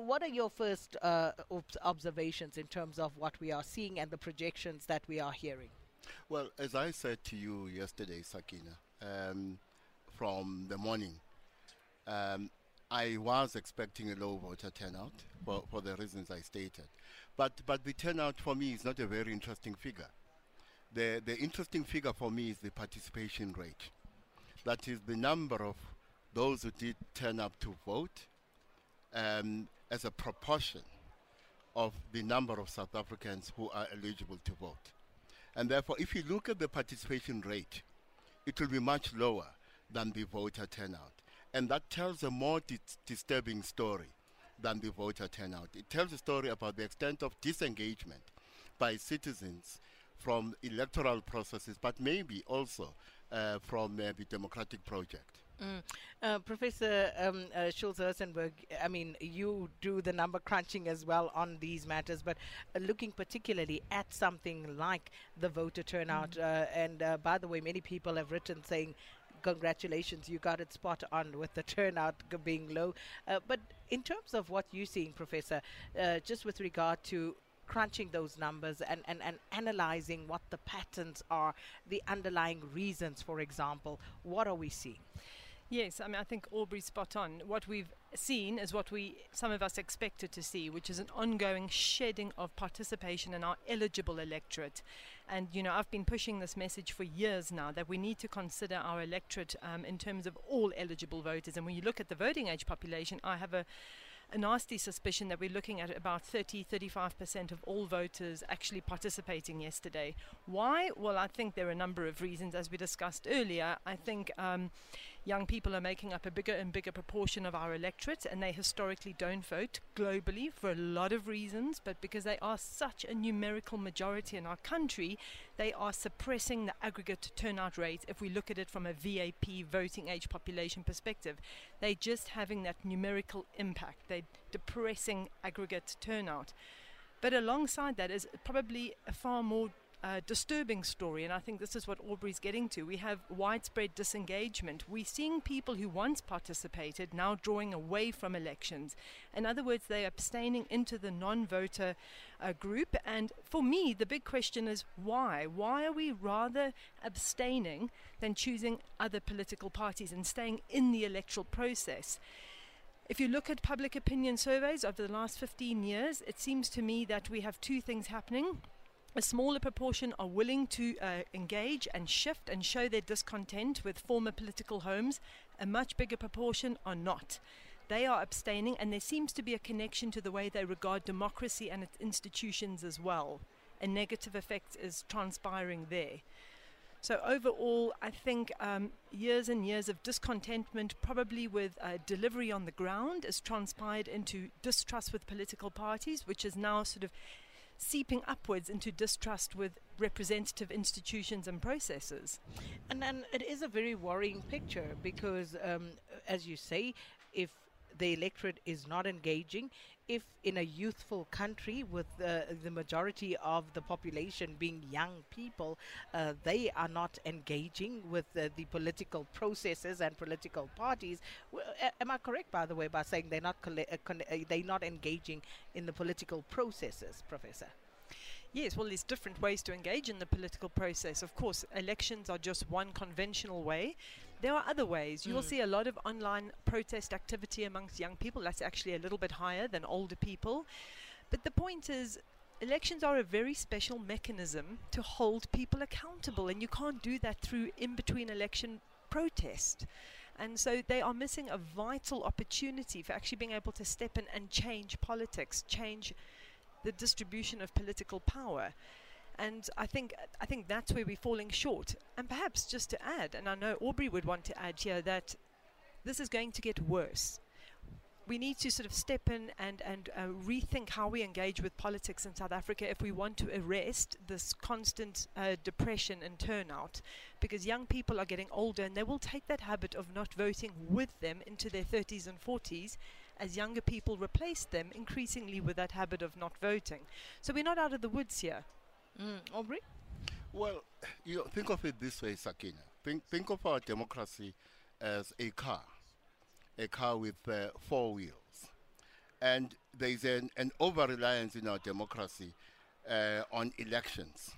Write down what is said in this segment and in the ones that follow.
what are your first uh, observations in terms of what we are seeing and the projections that we are hearing? Well, as I said to you yesterday, Sakina, um, from the morning, um, I was expecting a low voter turnout for, for the reasons I stated. But, but the turnout for me is not a very interesting figure. The, the interesting figure for me is the participation rate. That is the number of those who did turn up to vote um, as a proportion of the number of South Africans who are eligible to vote. And therefore, if you look at the participation rate, it will be much lower than the voter turnout. And that tells a more di- disturbing story than the voter turnout. It tells a story about the extent of disengagement by citizens from electoral processes, but maybe also uh, from uh, the democratic project. Mm. Uh, Professor um, uh, Schulz Herzenberg, I mean, you do the number crunching as well on these matters, but uh, looking particularly at something like the voter turnout, mm. Uh, and uh, by the way, many people have written saying congratulations, you got it spot on with the turnout being low. Uh, but in terms of what you're seeing, Professor, uh, just with regard to crunching those numbers and, and, and analyzing what the patterns are, the underlying reasons, for example, what are we seeing? Yes, I mean, I think Aubrey's spot on. What we've seen is what we, some of us expected to see, which is an ongoing shedding of participation in our eligible electorate. And, you know, I've been pushing this message for years now that we need to consider our electorate um, in terms of all eligible voters. And when you look at the voting age population, I have a, a nasty suspicion that we're looking at about 30 35% of all voters actually participating yesterday. Why? Well, I think there are a number of reasons, as we discussed earlier. I think um, young people are making up a bigger and bigger proportion of our electorate, and they historically don't vote globally for a lot of reasons, but because they are such a numerical majority in our country, they are suppressing the aggregate turnout rate if we look at it from a VAP voting age population perspective. They're just having that numerical impact. they're depressing aggregate turnout. But alongside that is probably a far more uh, disturbing story, and I think this is what Aubrey's getting to. We have widespread disengagement. We're seeing people who once participated now drawing away from elections. In other words, they're abstaining into the non voter uh, group. And for me, the big question is why? Why are we rather abstaining than choosing other political parties and staying in the electoral process? If you look at public opinion surveys over the last 15 years, it seems to me that we have two things happening. A smaller proportion are willing to uh, engage and shift and show their discontent with former political homes. A much bigger proportion are not. They are abstaining, and there seems to be a connection to the way they regard democracy and its institutions as well. A negative effect is transpiring there. So overall, I think um, years and years of discontentment, probably with uh, delivery on the ground, has transpired into distrust with political parties, which is now sort of seeping upwards into distrust with representative institutions and processes. And, and it is a very worrying picture because, um, as you say, if the electorate is not engaging. If in a youthful country with uh, the majority of the population being young people, uh, they are not engaging with uh, the political processes and political parties. am I correct, by the way, by saying they're not uh, uh, they're not engaging in the political processes, Professor? Yes, well, there's different ways to engage in the political process. Of course, elections are just one conventional way. There are other ways. You mm. will see a lot of online protest activity amongst young people. That's actually a little bit higher than older people. But the point is, elections are a very special mechanism to hold people accountable, and you can't do that through in between election protest. And so they are missing a vital opportunity for actually being able to step in and change politics, change the distribution of political power. And I think I think that's where we're falling short. And perhaps just to add, and I know Aubrey would want to add here that this is going to get worse. We need to sort of step in and and uh, rethink how we engage with politics in South Africa if we want to arrest this constant uh, depression and turnout, because young people are getting older and they will take that habit of not voting with them into their 30s and 40s, as younger people replace them increasingly with that habit of not voting. So we're not out of the woods here. Mm, Aubrey? Well, you know, think of it this way, Sakina. Think, think of our democracy as a car, a car with uh, four wheels. And there's an, an over reliance in our democracy uh, on elections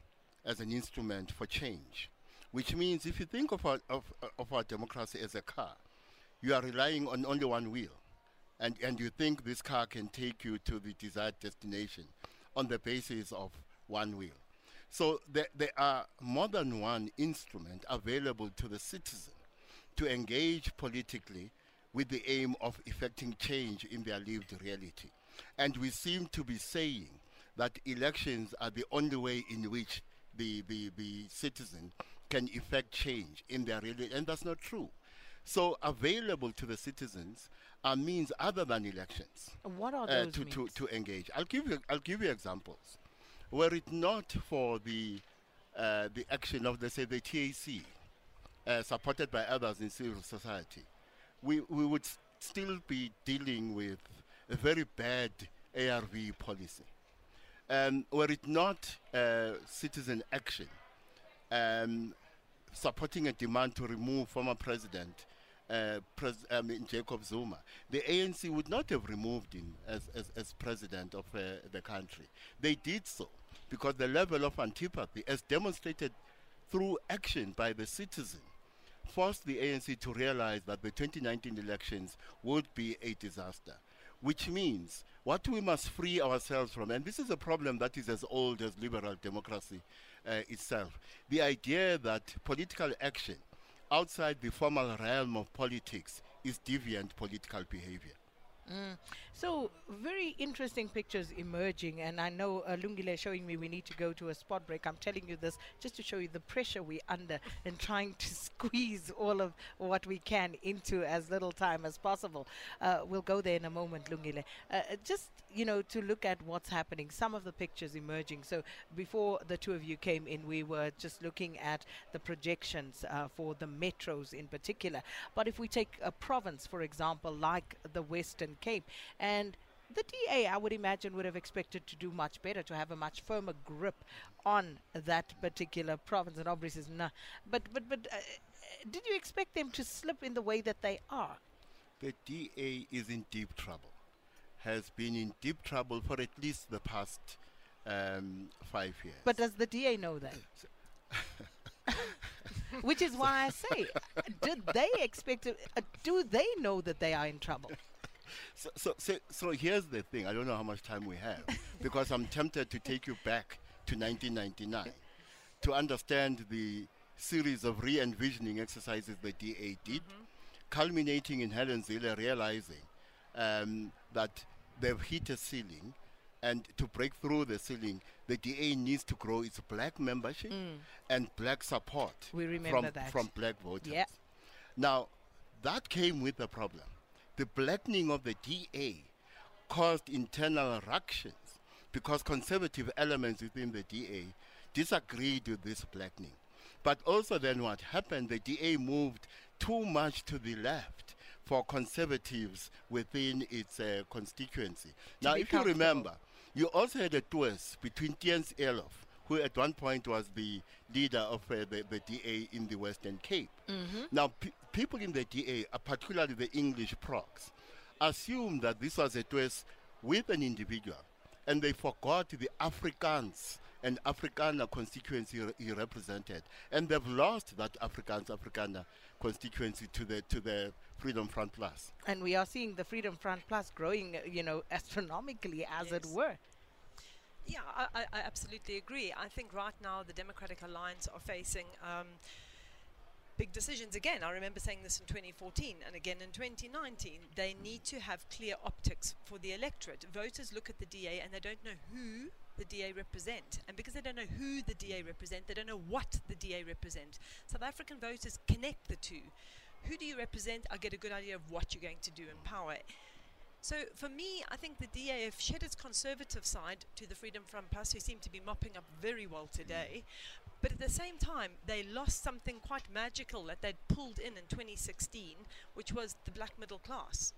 as an instrument for change, which means if you think of our, of, of our democracy as a car, you are relying on only one wheel. And, and you think this car can take you to the desired destination on the basis of one wheel. So there, there are more than one instrument available to the citizen to engage politically with the aim of effecting change in their lived reality. And we seem to be saying that elections are the only way in which the, the, the citizen can effect change in their reality, and that's not true. So available to the citizens are means other than elections. What are uh, those to, to, means? to engage. I'll give you I'll give you examples. Were it not for the uh, the action of let's say the TAC, uh, supported by others in civil society, we we would s- still be dealing with a very bad ARV policy. Um, were it not uh, citizen action, um, supporting a demand to remove former president uh, pres- I mean Jacob Zuma, the ANC would not have removed him as, as, as president of uh, the country. They did so because the level of antipathy, as demonstrated through action by the citizen, forced the ANC to realize that the 2019 elections would be a disaster. Which means what we must free ourselves from, and this is a problem that is as old as liberal democracy uh, itself, the idea that political action outside the formal realm of politics is deviant political behavior. So very interesting pictures emerging, and I know uh, Lungile showing me we need to go to a spot break. I'm telling you this just to show you the pressure we're under and trying to squeeze all of what we can into as little time as possible. Uh, we'll go there in a moment, Lungile. Uh, just you know to look at what's happening. Some of the pictures emerging. So before the two of you came in, we were just looking at the projections uh, for the metros in particular. But if we take a province, for example, like the Western Cape, and the DA, I would imagine, would have expected to do much better, to have a much firmer grip on that particular province. And obviously, is nah. But but but uh, did you expect them to slip in the way that they are? The DA is in deep trouble, has been in deep trouble for at least the past um, five years. But does the DA know that? Which is why I say, did they expect? Uh, do they know that they are in trouble? So, so, so, so here's the thing. I don't know how much time we have because I'm tempted to take you back to 1999 to understand the series of re envisioning exercises the DA did, culminating in Helen Zille realizing um, that they've hit a ceiling. And to break through the ceiling, the DA needs to grow its black membership mm. and black support We remember from, that. from black voters. Yeah. Now, that came with a problem. The blackening of the DA caused internal ructions because conservative elements within the DA disagreed with this blackening. But also, then what happened? The DA moved too much to the left for conservatives within its uh, constituency. now, if you remember, you also had a twist between Tiens Elof, who at one point was the leader of uh, the, the DA in the Western Cape. Now, pe- people in the DA, uh, particularly the English procs, assumed that this was a twist with an individual, and they forgot the Afrikaans and Afrikaner constituency he represented, and they've lost that Afrikaans Afrikaner constituency to the to the Freedom Front Plus. And we are seeing the Freedom Front Plus growing, you know, astronomically, as it were. Yeah, I, I, I absolutely agree. I think right now the Democratic Alliance are facing um, big decisions again. I remember saying this in 2014 and again in 2019. They need to have clear optics for the electorate. Voters look at the DA and they don't know who the DA represent. And because they don't know who the DA represent, they don't know what the DA represent. South African voters connect the two. Who do you represent? I get a good idea of what you're going to do in power. So for me, I think the DA have shed its conservative side to the Freedom Front Plus, who seem to be mopping up very well today. Mm. But at the same time, they lost something quite magical that they'd pulled in in 2016, which was the black middle class.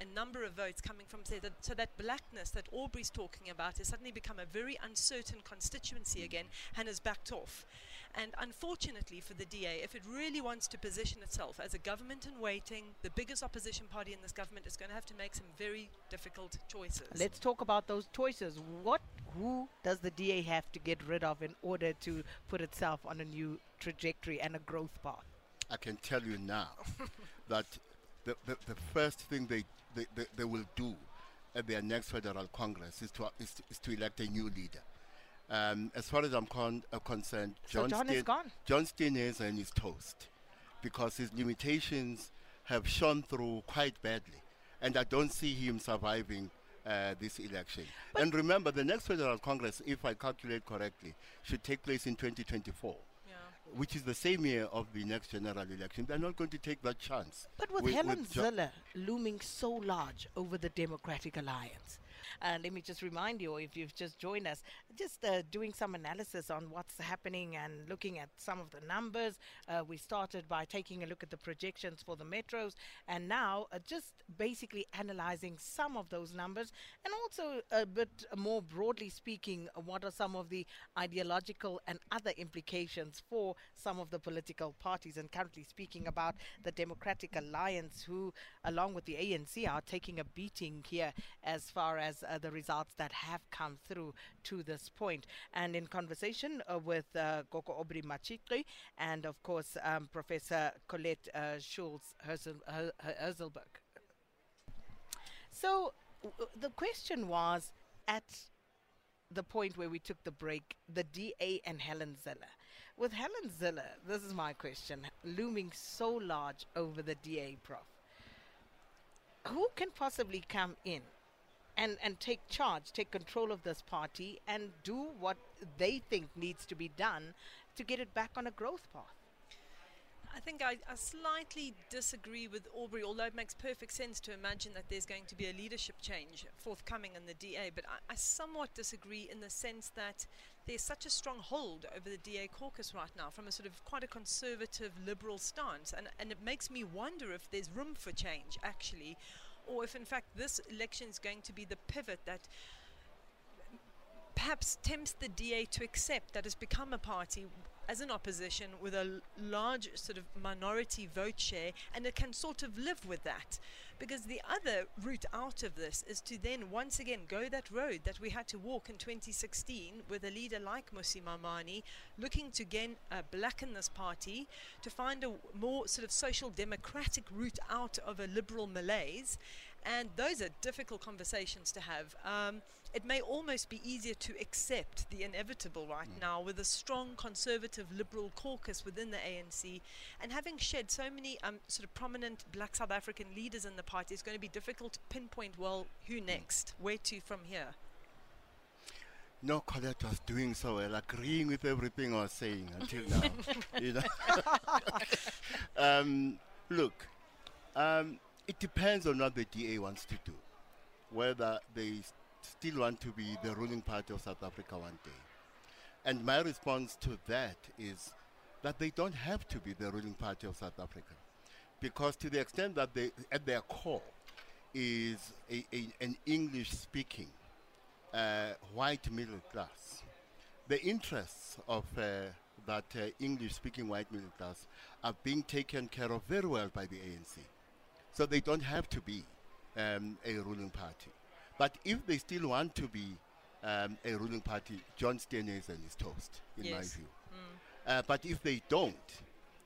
A number of votes coming from say that, so that blackness that Aubrey's talking about has suddenly become a very uncertain constituency again and has backed off. And unfortunately for the DA, if it really wants to position itself as a government in waiting, the biggest opposition party in this government is going to have to make some very difficult choices. Let's talk about those choices. What, who does the DA have to get rid of in order to put itself on a new trajectory and a growth path? I can tell you now that the, the, the first thing they, they, they, they will do at their next federal congress is to, is to, is to elect a new leader. Um, as far as I'm con- uh, concerned, So John is Steen- gone. John Steenhuisen is toast because his limitations have shone through quite badly, and I don't see him surviving uh, this election. and remember, the next federal congress, if I calculate correctly, should take place in 2024. Which is the same year of the next general election. They're not going to take that chance. But with, With- Helen with Zille looming so large over the Democratic Alliance, uh, let me just remind you, if you've just joined us, just uh, doing some analysis on what's happening and looking at some of the numbers. Uh, we started by taking a look at the projections for the metros, and now uh, just basically analyzing some of those numbers, and also a bit more broadly speaking, what are some of the ideological and other implications for some of the political parties. And currently speaking about the Democratic Alliance, who, along with the ANC, are taking a beating here as far as uh, the results that have come through to this point. And in conversation uh, with uh, Koko Aubrey Matshiqi and, of course, um, Professor Colette uh, Schulz Herzel- Her- Her- Herzelberg. So w- the question was at the point where we took the break, the DA and Helen Zille. With Helen Zille, this is my question, looming so large over the DA, Prof. Who can possibly come in and, and take charge, take control of this party, and do what they think needs to be done to get it back on a growth path? I think I, I slightly disagree with Aubrey, although it makes perfect sense to imagine that there's going to be a leadership change forthcoming in the DA. But I, I somewhat disagree in the sense that there's such a strong hold over the DA caucus right now from a sort of quite a conservative liberal stance. And, and it makes me wonder if there's room for change, actually, or if in fact this election is going to be the pivot that perhaps tempts the DA to accept that it's become a party as an opposition with a large sort of minority vote share and it can sort of live with that because the other route out of this is to then once again go that road that we had to walk in 2016 with a leader like Mmusi Maimane looking to again uh, blacken this party to find a more sort of social democratic route out of a liberal malaise and those are difficult conversations to have. Um, it may almost be easier to accept the inevitable right now with a strong conservative liberal caucus within the ANC and having shed so many um, sort of prominent black South African leaders in the party, it's going to be difficult to pinpoint, well, who next, where to from here. No, Colette was doing so well, agreeing with everything I was saying until now. you know? um, look, um, it depends on what the DA wants to do. Whether they still want to be the ruling party of South Africa one day. And my response to that is that they don't have to be the ruling party of South Africa. Because to the extent that they, at their core, is a, a, an English speaking uh, white middle class. The interests of uh, that uh, English speaking white middle class are being taken care of very well by the ANC. So they don't have to be um, a ruling party. But if they still want to be um, a ruling party, John Steenhuisen is toast, in my Yes. view. Uh, but if they don't,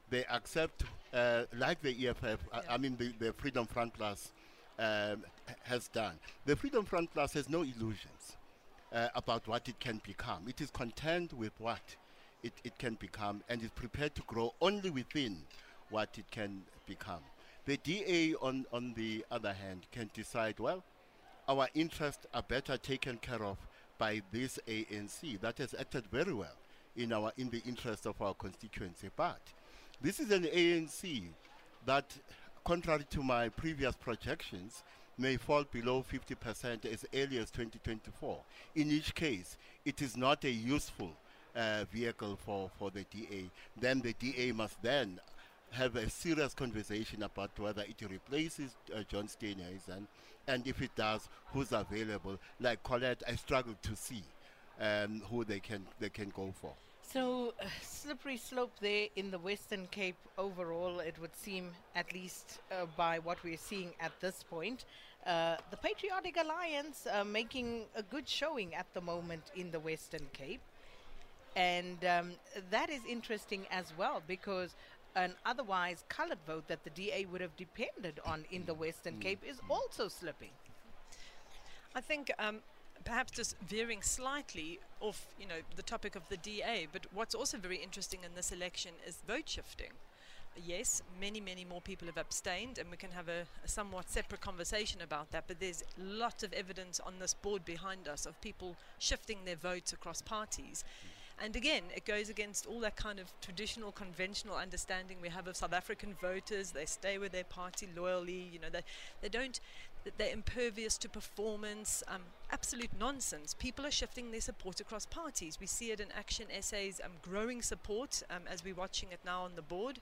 they accept, uh, like the EFF, I- Yeah. I mean the, the Freedom Front Plus um, has done. The Freedom Front Plus has no illusions uh, about what it can become. It is content with what it, it can become and is prepared to grow only within what it can become. The DA, on, on the other hand, can decide, well, our interests are better taken care of by this ANC that has acted very well in our in the interest of our constituency. But this is an ANC that, contrary to my previous projections, may fall below 50% as early as 2024. In each case, it is not a useful uh, vehicle for, for the DA. Then the DA must then have a serious conversation about whether it replaces uh, John Steenhuisen, and if it does, who's available. Like Colette, I struggle to see um, who they can they can go for. So, uh, slippery slope there in the Western Cape overall, it would seem, at least uh, by what we're seeing at this point. Uh, the Patriotic Alliance uh, making a good showing at the moment in the Western Cape. And um, that is interesting as well because an otherwise coloured vote that the DA would have depended on in the Western Cape is also slipping. I think um, perhaps just veering slightly off, you know, the topic of the DA, but what's also very interesting in this election is vote shifting. Yes, many, many more people have abstained, and we can have a, a somewhat separate conversation about that. But there's lots of evidence on this board behind us of people shifting their votes across parties. And again, it goes against all that kind of traditional, conventional understanding we have of South African voters. They stay with their party loyally. You know, they they don't. They're impervious to performance. Um, absolute nonsense. People are shifting their support across parties. We see it in Action SA's, um, growing support um, as we're watching it now on the board,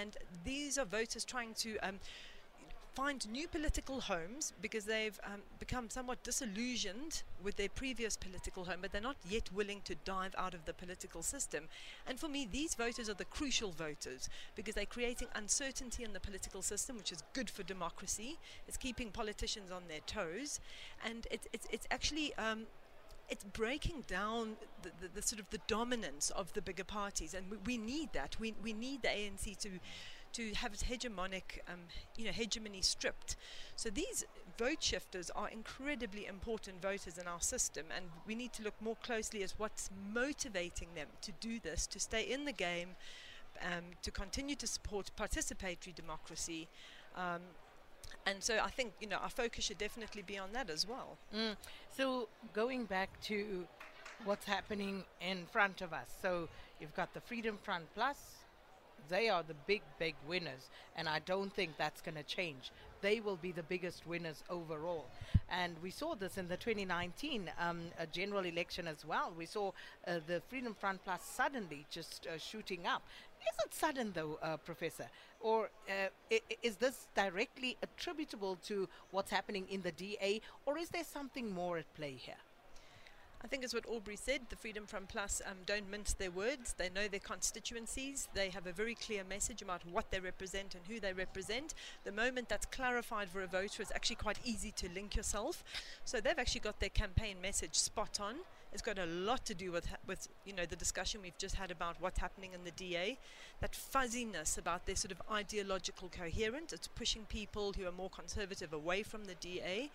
and these are voters trying to um, find new political homes because they've um, become somewhat disillusioned with their previous political home, but they're not yet willing to dive out of the political system. And for me, these voters are the crucial voters because they're creating uncertainty in the political system, which is good for democracy. It's keeping politicians on their toes, and it, it's it's actually. Um, it's breaking down the, the, the, sort of the dominance of the bigger parties, and we, we need that. We, we need the ANC to to have hegemonic, um, you know, hegemony stripped. So these vote shifters are incredibly important voters in our system, and we need to look more closely at what's motivating them to do this, to stay in the game, um, to continue to support participatory democracy. Um, and so I think you know our focus should definitely be on that as well. Mm. So going back to what's happening in front of us, so you've got the Freedom Front Plus, they are the big, big winners, and I don't think that's going to change. They will be the biggest winners overall. And we saw this in the 2019 um, general election as well. We saw uh, the Freedom Front Plus suddenly just uh, shooting up. Is it sudden, though, uh, Professor? Or uh, is this directly attributable to what's happening in the DA, or is there something more at play here? I think it's what Aubrey said. The Freedom Front Plus um, don't mince their words. They know their constituencies. They have a very clear message about what they represent and who they represent. The moment that's clarified for a voter, it's actually quite easy to link yourself. So they've actually got their campaign message spot on. It's got a lot to do with with you know the discussion we've just had about what's happening in the DA, that fuzziness about their sort of ideological coherence. It's pushing people who are more conservative away from the DA.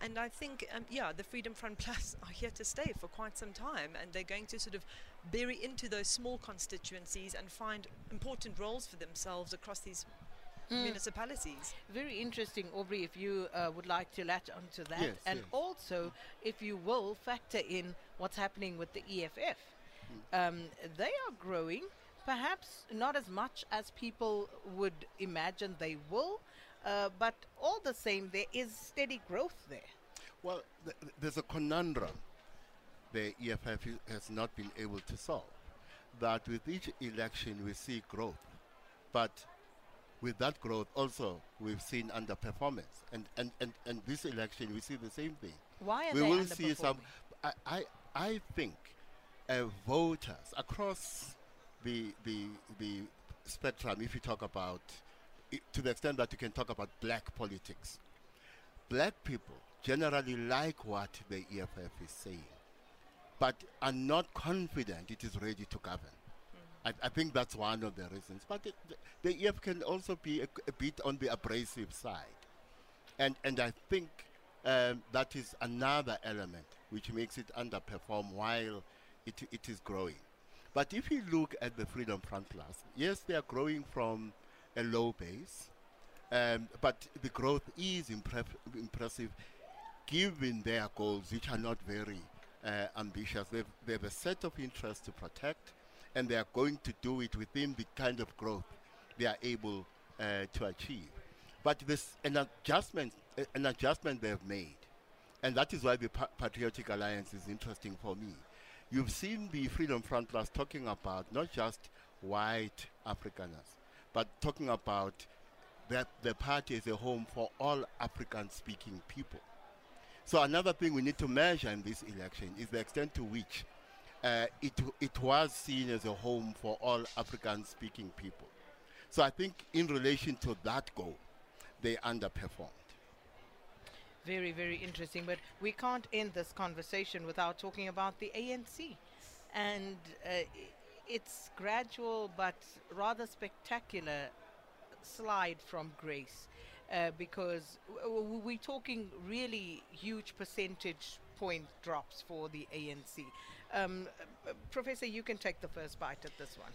And I think, um, yeah, the Freedom Front Plus are here to stay for quite some time, and they're going to sort of bury into those small constituencies and find important roles for themselves across these Mm. municipalities. Very interesting, Aubrey, if you uh, would like to latch onto that. Yes, and yes. also, if you will, factor in what's happening with the EFF. Hmm. Um, they are growing, perhaps not as much as people would imagine they will, uh, but all the same, there is steady growth there. Well, th- th- there's a conundrum the EFF has not been able to solve. That with each election we see growth, but with that growth also we've seen underperformance, and and and, and this election we see the same thing. Why are we they will see some. I I, I think uh, voters across the the the spectrum. If you talk about to the extent that you can talk about black politics, black people generally like what the EFF is saying, but are not confident it is ready to govern. I, I think that's one of the reasons. But it, the, the EFF can also be a, a bit on the abrasive side. And, and I think um, that is another element which makes it underperform while it, it is growing. But if you look at the Freedom Front Plus, yes, they are growing from a low base, um, but the growth is impref- impressive given their goals, which are not very uh, ambitious. They've, they have a set of interests to protect, and they are going to do it within the kind of growth they are able uh, to achieve. But this an adjustment, an adjustment they have made, and that is why the pa- Patriotic Alliance is interesting for me. You've seen the Freedom Front Plus talking about not just white Afrikaners, but talking about that the party is a home for all Afrikaans speaking people. So another thing we need to measure in this election is the extent to which uh, it, it was seen as a home for all Afrikaans speaking people. So I think in relation to that goal, they underperformed. Very, very interesting. But we can't end this conversation without talking about the ANC and uh, its gradual but rather spectacular slide from grace. Uh, because we're talking really huge percentage point drops for the ANC. Um, uh, Professor, you can take the first bite at this one.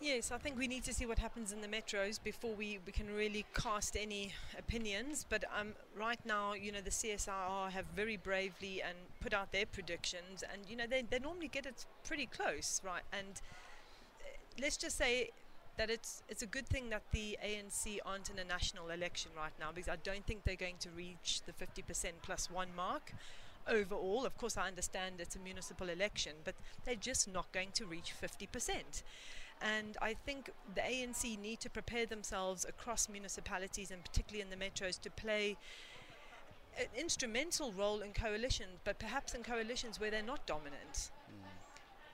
Yes, I think we need to see what happens in the metros before we, we can really cast any opinions. But um, right now, you know, the CSIR have very bravely and put out their predictions, and you know they, they normally get it pretty close, right? And uh, let's just say that it's it's a good thing that the ANC aren't in a national election right now because I don't think they're going to reach the 50% plus one mark overall. Of course, I understand it's a municipal election, but they're just not going to reach 50%. And I think the ANC need to prepare themselves across municipalities and particularly in the metros to play an instrumental role in coalitions, but perhaps in coalitions where they're not dominant. Mm.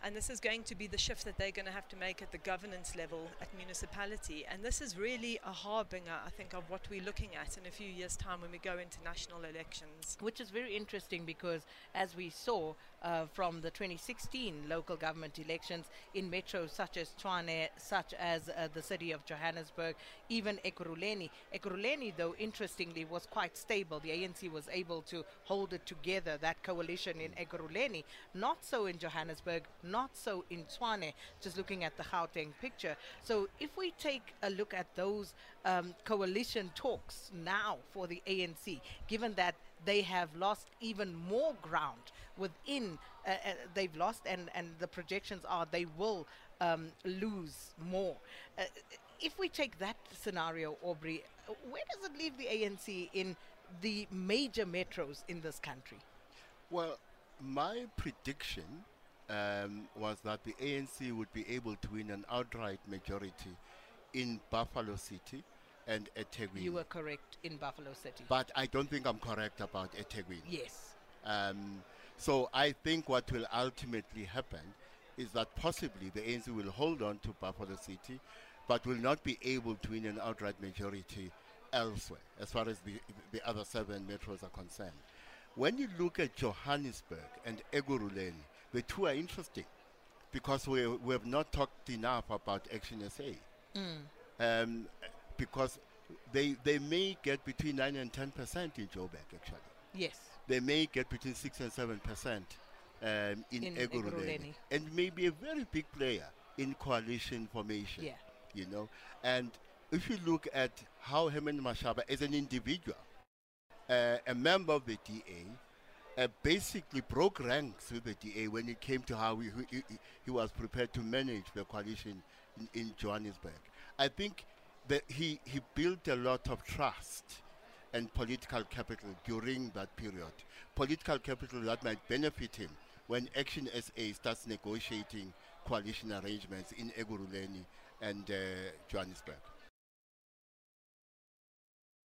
And this is going to be the shift that they're going to have to make at the governance level at municipality. And this is really a harbinger, I think, of what we're looking at in a few years' time when we go into national elections. Which is very interesting because, as we saw uh, from the 2016 local government elections in metros such as Tshwane, such as uh, the city of Johannesburg, even Ekurhuleni. Ekurhuleni, though, interestingly, was quite stable. The ANC was able to hold it together, that coalition in Ekurhuleni. Not so in Johannesburg, not so in Tshwane, just looking at the Gauteng picture. So if we take a look at those um, coalition talks now for the ANC, given that they have lost even more ground within, uh, uh, they've lost, and, and the projections are they will um, lose more. Uh, if we take that scenario, Aubrey, where does it leave the ANC in the major metros in this country? Well, my prediction um, was that the ANC would be able to win an outright majority in Buffalo City and eThekwini. You were correct in Buffalo City. But I don't think I'm correct about eThekwini. yes. Um, so I think what will ultimately happen is that possibly the ANC will hold on to Buffalo City, but will not be able to win an outright majority elsewhere, as far as the, the other seven metros are concerned. When you look at Johannesburg and Ekurhuleni, the two are interesting because we, we have not talked enough about Action SA. Um, because they, they may get between 9 and 10% in Joburg, actually Yes. they may get between six and seven percent um, in, In Ekurhuleni. and maybe a very big player in coalition formation. Yeah. You know, and if you look at how Herman Mashaba, as an individual, uh, a member of the DA, uh, basically broke ranks with the DA when it came to how he, he, he- he was prepared to manage the coalition in, in Johannesburg. I think that he, he built a lot of trust and political capital during that period. Political capital that might benefit him when Action SA starts negotiating coalition arrangements in Ekurhuleni and uh, Johannesburg.